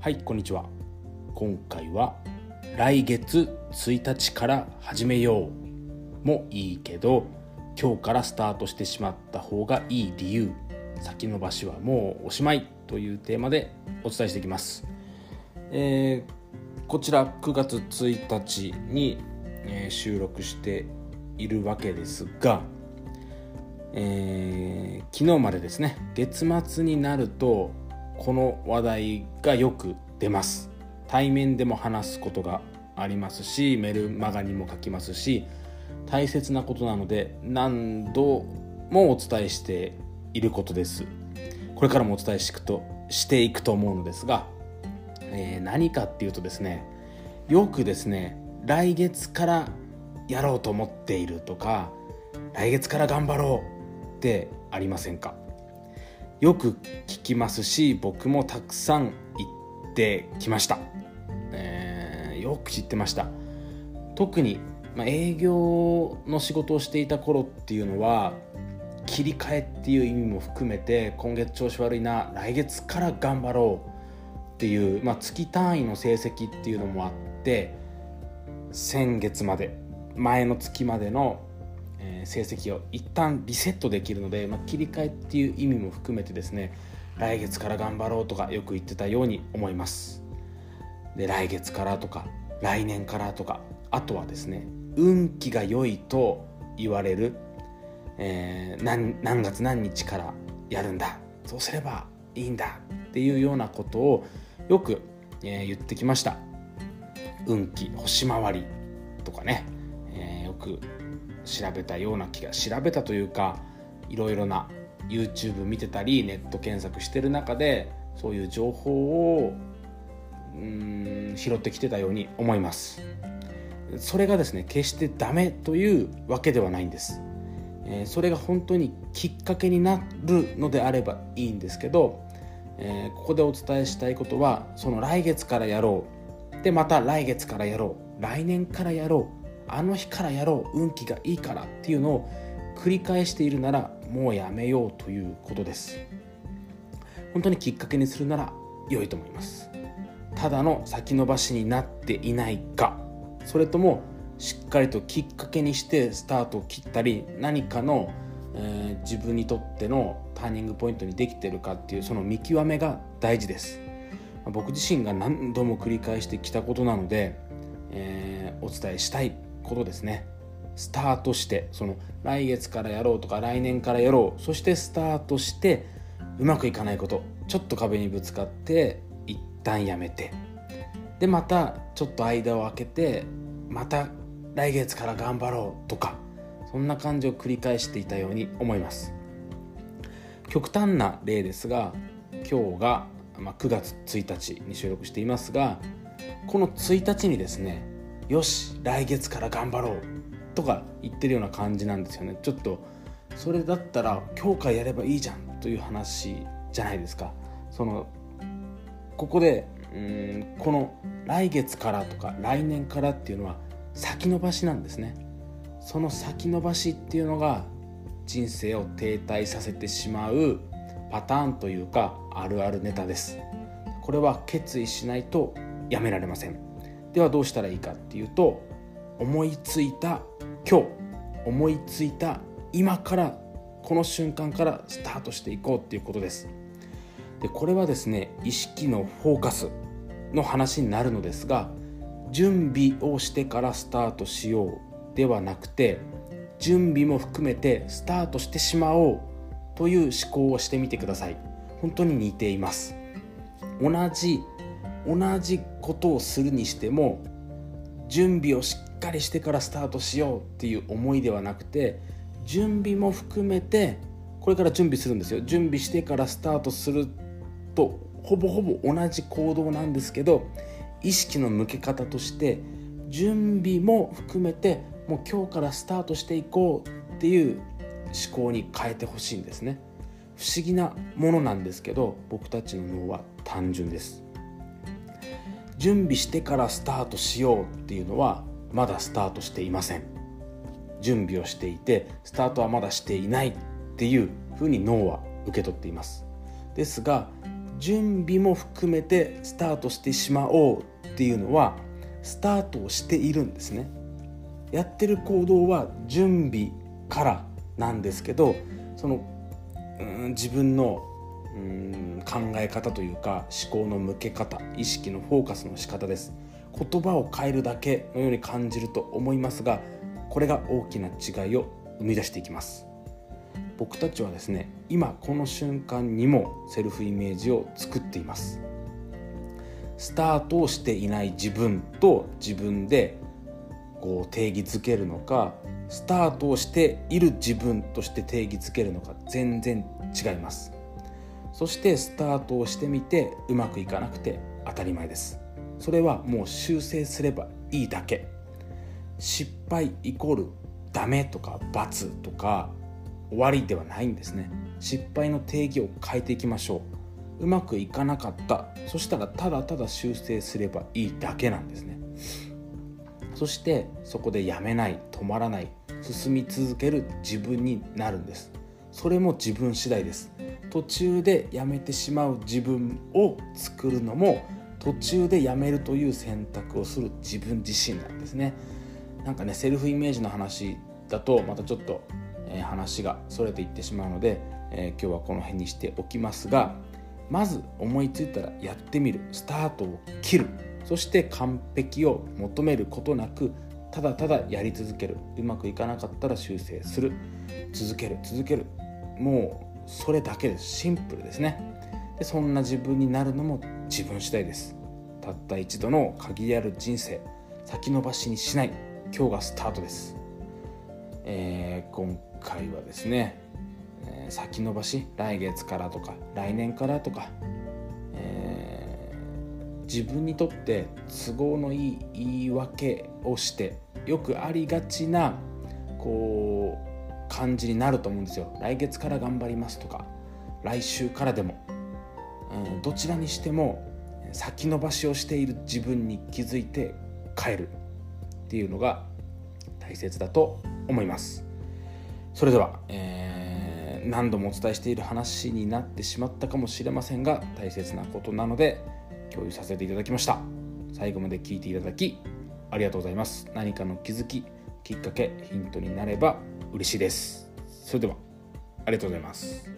はいこんにちは。今回は来月1日から始めよう。もいいけど今日からスタートしてしまった方がいい理由先延ばしはもうおしまいというテーマでお伝えしていきます、えー、こちら9月1日に、え、収録しているわけですが、えー、昨日までですね月末になるとこの話題がよく出ます。対面でも話すことがありますしメルマガにも書きますし大切なことなので何度もお伝えしていることです。これからもお伝えしていくとしていくと思うのですが、えー、何かっていうとですねよくですね来月からやろうと思っているとか来月から頑張ろうってありませんか？よく聞きますし僕もたくさん言ってきました、えー、よく知ってました。特に、まあ、営業の仕事をしていた頃っていうのは切り替えっていう意味も含めて今月調子悪いな来月から頑張ろうっていう、まあ、月単位の成績っていうのもあって先月まで前の月までのえ成績を一旦リセットできるので、まあ、切り替えっていう意味も含めてですね来月から頑張ろうとかよく言ってたように思います。で来月からとか来年からとかあとはですね運気が良いと言われる、えー、何何月何日からやるんだそうすればいいんだっていうようなことをよく、えー、言ってきました。運気星回りとかね、えー、よく調べたような気が調べたというかいろいろな YouTube 見てたりネット検索してる中でそういう情報をうん拾ってきてたように思います。それがですね決してダメというわけではないんです、えー、それが本当にきっかけになるのであればいいんですけど、えー、ここでお伝えしたいことはその来月からやろう。でまた来月からやろう。来年からやろう。あの日からやろう運気がいいからっていうのを繰り返しているならもうやめようということです。本当にきっかけにするなら良いと思います。ただの先延ばしになっていないか。それともしっかりときっかけにしてスタートを切ったり何かの、えー、自分にとってのターニングポイントにできてるかっていうその見極めが大事です。僕自身が何度も繰り返してきたことなので、えー、お伝えしたい。ことですね。スタートしてその来月からやろうとか来年からやろう。そしてスタートしてうまくいかないこと。ちょっと壁にぶつかって一旦やめて。でまたちょっと間を空けてまた来月から頑張ろうとかそんな感じを繰り返していたように思います。極端な例ですが今日が、まあ、9月1日に収録していますがこの1日にですねよし来月から頑張ろうとか言ってるような感じなんですよね。ちょっとそれだったら今日からやればいいじゃんという話じゃないですか。そのここでうんこの来月からとか来年からっていうのは先延ばしなんですね。その先延ばしっていうのが人生を停滞させてしまうパターンというかあるあるネタです。これは決意しないとやめられません。ではどうしたらいいかっていうと思いついた今日思いついた今からこの瞬間からスタートしていこうっていうことです。でこれはですね意識のフォーカスの話になるのですが準備をしてからスタートしようではなくて準備も含めてスタートしてしまおうという思考をしてみてください。本当に似ています。同じ同じことをするにしても準備をしっかりしてからスタートしようっていう思いではなくて準備も含めてこれから準備するんですよ。準備してからスタートするとほぼほぼ同じ行動なんですけど意識の向け方として準備も含めてもう今日からスタートしていこうっていう思考に変えてほしいんですね。不思議なものなんですけど僕たちの脳は単純です。準備してからスタートしようっていうのはまだスタートしていません。準備をしていてスタートはまだしていないっていうふうに脳は受け取っています。ですが準備も含めてスタートしてしまおうっていうのはスタートをしているんですね。やってる行動は準備からなんですけどそのうん自分のうん考え方というか思考の向け方意識のフォーカスの仕方です。言葉を変えるだけのように感じると思いますがこれが大きな違いを生み出していきます。僕たちはですね今この瞬間にもセルフイメージを作っています。スタートをしていない自分と自分でこう定義づけるのかスタートをしている自分として定義づけるのか全然違います。そしてスタートをしてみてうまくいかなくて当たり前です。それはもう修正すればいいだけ。失敗イコールダメとか罰とか終わりではないんですね。失敗の定義を変えていきましょう。うまくいかなかった。そしたらただただ修正すればいいだけなんですね。そしてそこでやめない止まらない進み続ける自分になるんです。それも自分次第です。途中でやめてしまう自分を作るのも途中でやめるという選択をする自分自身なんですね。なんかねセルフイメージの話だとまたちょっと、えー、話がそれていってしまうので、えー、今日はこの辺にしておきますがまず思いついたらやってみる。スタートを切る。そして完璧を求めることなくただただやり続ける。うまくいかなかったら修正する。続ける。続ける。もうそれだけです。シンプルですね。でそんな自分になるのも自分次第です。たった一度の限りある人生先延ばしにしない今日がスタートです、えー、今回はですね、えー、先延ばし来月からとか来年からとか、えー、自分にとって都合のいい言い訳をしてよくありがちなこう感じになると思うんですよ。来月から頑張りますとか来週からでも、うん、どちらにしても先延ばしをしている自分に気づいて変えるっていうのが大切だと思います。それでは、えー、何度もお伝えしている話になってしまったかもしれませんが大切なことなので共有させていただきました。最後まで聞いていただきありがとうございます。何かの気づききっかけヒントになれば嬉しいです。それではありがとうございます。